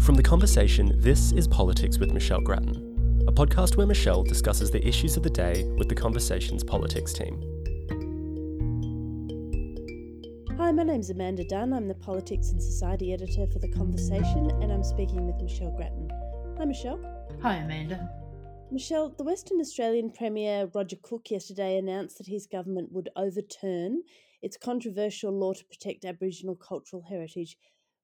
From The Conversation, this is Politics with Michelle Grattan, a podcast where Michelle discusses the issues of the day with The Conversation's politics team. Hi, my name's Amanda Dunn. I'm the Politics and Society Editor for The Conversation, and I'm speaking with Michelle Grattan. Hi, Michelle. Hi, Amanda. Michelle, the Western Australian Premier Roger Cook yesterday announced that his government would overturn its controversial law to protect Aboriginal cultural heritage.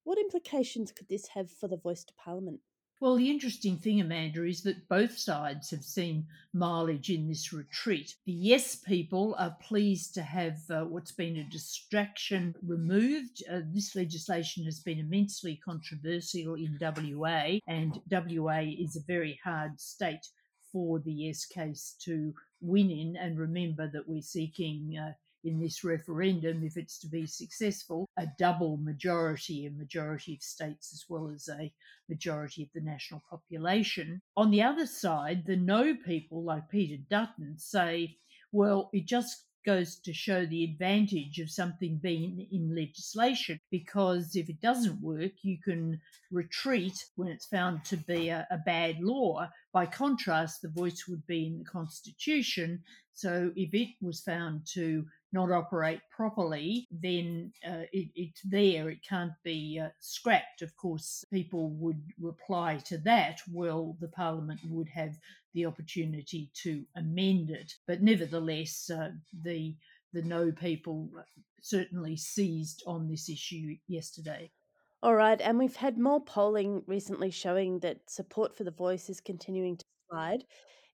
What implications could this have for the voice to Parliament? Well, the interesting thing, Amanda, is that both sides have seen mileage in this retreat. The Yes people are pleased to have uh, what's been a distraction removed. Uh, this legislation has been immensely controversial in WA, and WA is a very hard state for the Yes case to win in. And remember that we're seeking uh, in this referendum, if it's to be successful, a double majority, a majority of states as well as a majority of the national population. On the other side, the no people like Peter Dutton say, well, it just goes to show the advantage of something being in legislation because if it doesn't work, you can retreat when it's found to be a, a, bad law. By contrast, the voice would be in the Constitution. So if it was found to not operate properly, then uh, it, it's there. It can't be uh, scrapped. Of course, people would reply to that. Well, the Parliament would have the opportunity to amend it. But nevertheless, uh, the the no people certainly seized on this issue yesterday. All right, and we've had more polling recently showing that support for the voice is continuing to slide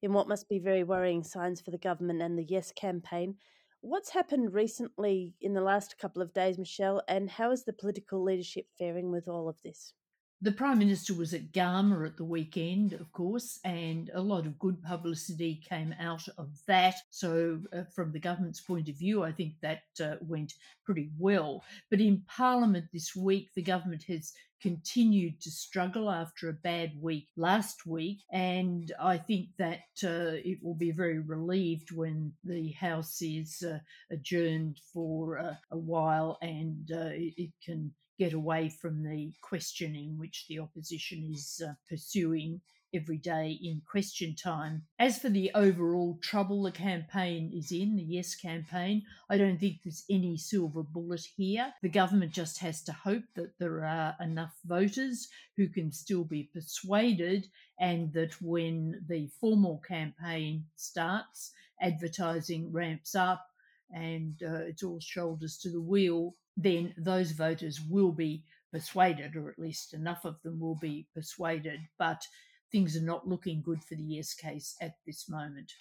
in what must be very worrying signs for the government and the Yes campaign. What's happened recently in the last couple of days, Michelle, and how is the political leadership faring with all of this? The Prime Minister was at Garma at the weekend, of course, and a lot of good publicity came out of that. So, uh, from the government's point of view, I think that uh, went pretty well. But in Parliament this week, the government has continued to struggle after a bad week last week. And I think that uh, it will be very relieved when the House is uh, adjourned for uh, a while and uh, it, it, can get away from the questioning which the opposition is uh, pursuing every day in question time. As for the overall trouble the campaign is in, the Yes campaign, I don't think there's any silver bullet here. The government just has to hope that there are enough voters who can still be persuaded and that when the formal campaign starts, advertising ramps up and uh, it's all shoulders to the wheel, then those voters will be persuaded, or at least enough of them will be persuaded. But things are not looking good for the Yes case at this moment.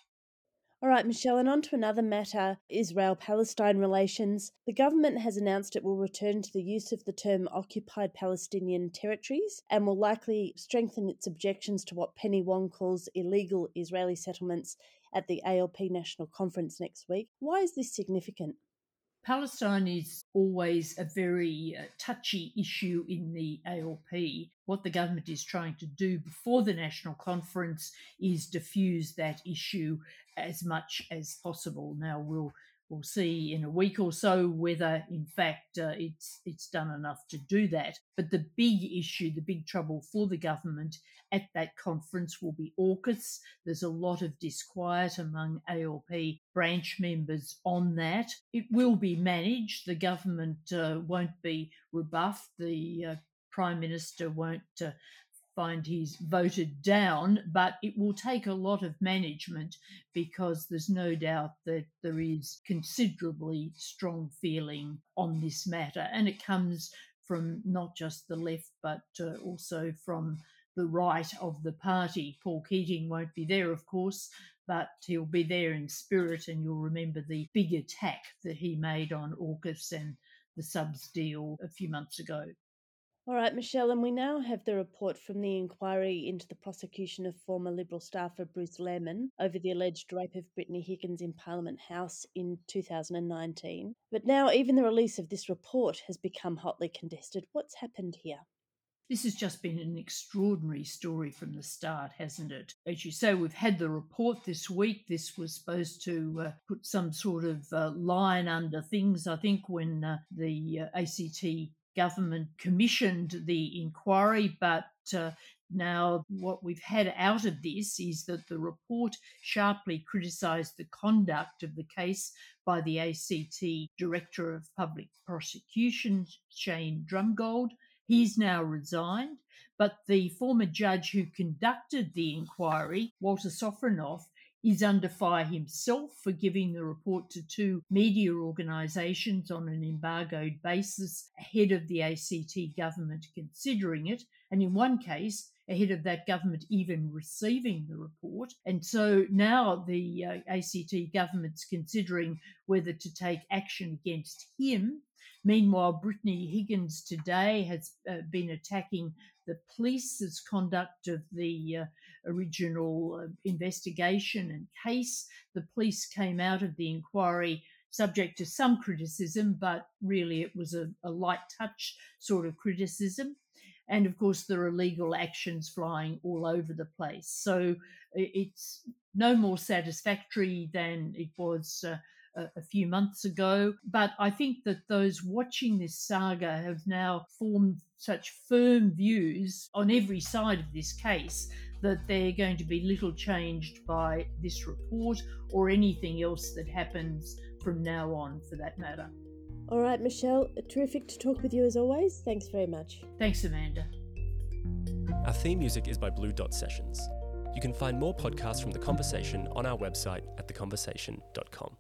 All right, Michelle, and on to another matter Israel Palestine relations. The government has announced it will return to the use of the term occupied Palestinian territories and will likely strengthen its objections to what Penny Wong calls illegal Israeli settlements at the ALP National Conference next week. Why is this significant? Palestine is always a very uh, touchy issue in the ALP. What the government is trying to do before the national conference is diffuse that issue as much as possible. Now, we'll We'll see in a week or so whether, in fact, uh, it's it's done enough to do that. But the big issue, the big trouble for the government at that conference will be AUKUS. There's a lot of disquiet among ALP branch members on that. It will be managed. The government uh, won't be rebuffed. The uh, Prime Minister won't uh, find he's voted down, but it will take a lot of management because there's no doubt that there is considerably strong feeling on this matter. And it comes from not just the left, but uh, also from the right of the party. Paul Keating won't be there, of course, but he'll be there in spirit. And you'll remember the big attack that he made on AUKUS and the subs deal a few months ago. All right, Michelle, and we now have the report from the inquiry into the prosecution of former Liberal staffer Bruce Lehrmann over the alleged rape of Brittany Higgins in Parliament House in 2019. But now, even the release of this report has become hotly contested. What's happened here? This has just been an extraordinary story from the start, hasn't it? As you say, we've had the report this week. This was supposed to uh, put some sort of uh, line under things. I think when uh, the uh, ACT government commissioned the inquiry, but uh, now, what we've had out of this is that the report sharply criticised the conduct of the case by the ACT Director of Public Prosecution, Shane Drumgold. He's now resigned, but the former judge who conducted the inquiry, Walter Sofronoff, is under fire himself for giving the report to two media organisations on an embargoed basis ahead of the ACT government considering it. And in one case, ahead of that government even receiving the report. And so now the uh, ACT government's considering whether to take action against him. Meanwhile, Brittany Higgins today has uh, been attacking the police's conduct of the uh, original uh, investigation and case. The police came out of the inquiry subject to some criticism, but really it was a, a light touch sort of criticism. And of course, there are legal actions flying all over the place. So it's no more satisfactory than it was uh, a few months ago. But I think that those watching this saga have now formed such firm views on every side of this case that they're going to be little changed by this report or anything else that happens from now on, for that matter. All right, Michelle, terrific to talk with you as always. Thanks very much. Thanks, Amanda. Our theme music is by Blue Dot Sessions. You can find more podcasts from The Conversation on our website at theconversation.com.